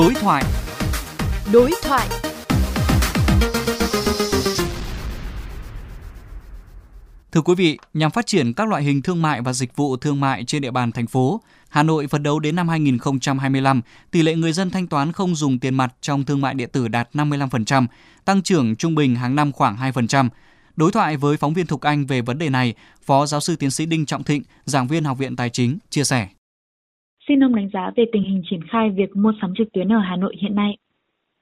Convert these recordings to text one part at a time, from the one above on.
Đối thoại. Đối thoại. Thưa quý vị, nhằm phát triển các loại hình thương mại và dịch vụ thương mại trên địa bàn thành phố, Hà Nội phấn đấu đến năm 2025, tỷ lệ người dân thanh toán không dùng tiền mặt trong thương mại điện tử đạt 55%, tăng trưởng trung bình hàng năm khoảng 2%. Đối thoại với phóng viên Thục Anh về vấn đề này, Phó Giáo sư Tiến sĩ Đinh Trọng Thịnh, giảng viên Học viện Tài chính, chia sẻ. Xin ông đánh giá về tình hình triển khai việc mua sắm trực tuyến ở Hà Nội hiện nay.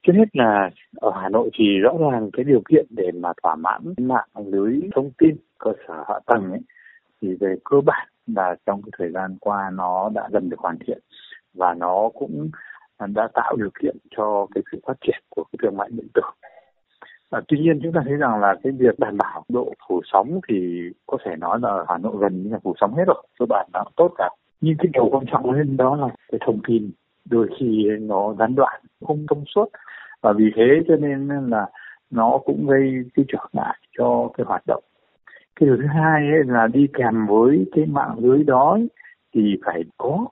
Trước hết là ở Hà Nội thì rõ ràng cái điều kiện để mà thỏa mãn mạng lưới thông tin cơ sở hạ tầng ấy thì về cơ bản là trong cái thời gian qua nó đã dần được hoàn thiện và nó cũng đã tạo điều kiện cho cái sự phát triển của cái thương mại điện tử. À, tuy nhiên chúng ta thấy rằng là cái việc đảm bảo độ phủ sóng thì có thể nói là Hà Nội gần như là phủ sóng hết rồi, cơ bản là tốt cả nhưng cái điều quan trọng hơn đó là cái thông tin. Đôi khi nó gián đoạn không thông suốt. Và vì thế cho nên là nó cũng gây cái trở ngại cho cái hoạt động. Cái điều thứ hai ấy là đi kèm với cái mạng lưới đó ấy, thì phải có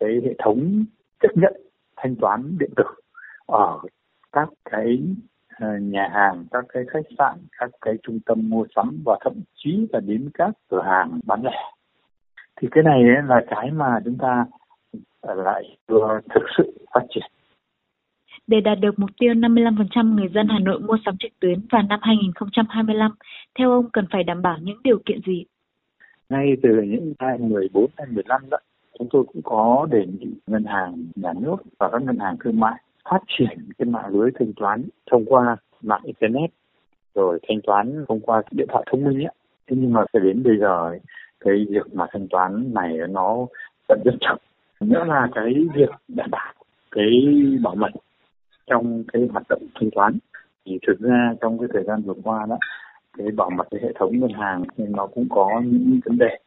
cái hệ thống chấp nhận thanh toán điện tử ở các cái ờ, nhà hàng, các cái khách sạn, các cái trung tâm mua sắm và thậm chí là đến các cửa hàng bán lẻ thì cái này là cái mà chúng ta lại thực sự phát triển để đạt được mục tiêu 55% người dân Hà Nội mua sắm trực tuyến vào năm 2025, theo ông cần phải đảm bảo những điều kiện gì? Ngay từ những năm 14 năm 15 đó, chúng tôi cũng có đề nghị ngân hàng nhà nước và các ngân hàng thương mại phát triển cái mạng lưới thanh toán thông qua mạng internet rồi thanh toán thông qua điện thoại thông minh ấy. Thế nhưng mà phải đến bây giờ ấy, cái việc mà thanh toán này nó vẫn rất chậm. Nữa là cái việc đảm bảo cái bảo mật trong cái hoạt động thanh toán. Thì thực ra trong cái thời gian vừa qua đó, cái bảo mật cái hệ thống ngân hàng thì nó cũng có những vấn đề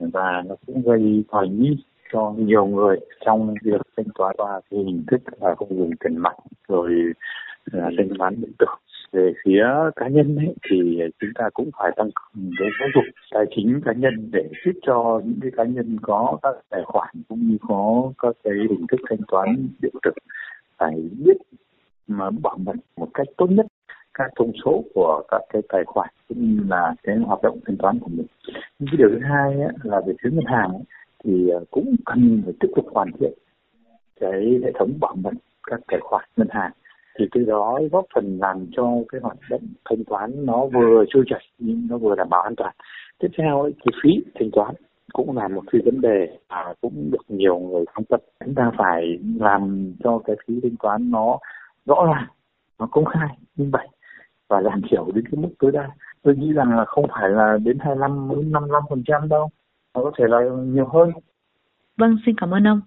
và nó cũng gây hoài nghi cho nhiều người trong việc thanh toán qua cái hình thức là không dùng tiền mặt rồi là thanh toán điện tử về phía cá nhân ấy, thì chúng ta cũng phải tăng cường cái giáo dục tài chính cá nhân để giúp cho những cái cá nhân có các tài khoản cũng như có các cái hình thức thanh toán điện tử phải biết mà bảo mật một cách tốt nhất các thông số của các cái tài khoản cũng như là cái hoạt động thanh toán của mình. Nhưng cái điều thứ hai ấy, là về phía ngân hàng ấy, thì ờ, cũng cần phải tiếp tục hoàn thiện cái hệ thống bảo mật các tài khoản ngân hàng thì từ đó góp phần làm cho cái hoạt động thanh toán nó vừa trôi chảy nhưng nó vừa đảm bảo an toàn. Tiếp theo ấy, thì phí thanh toán cũng là một cái vấn đề mà cũng được nhiều người quan tâm. Chúng ta phải làm cho cái phí thanh toán nó rõ ràng nó công khai minh bạch và giảm thiểu đến cái mức tối đa. Tôi nghĩ rằng là không phải là đến 25 đến 55 phần trăm đâu nó có thể là nhiều hơn. Vâng xin cảm ơn ông.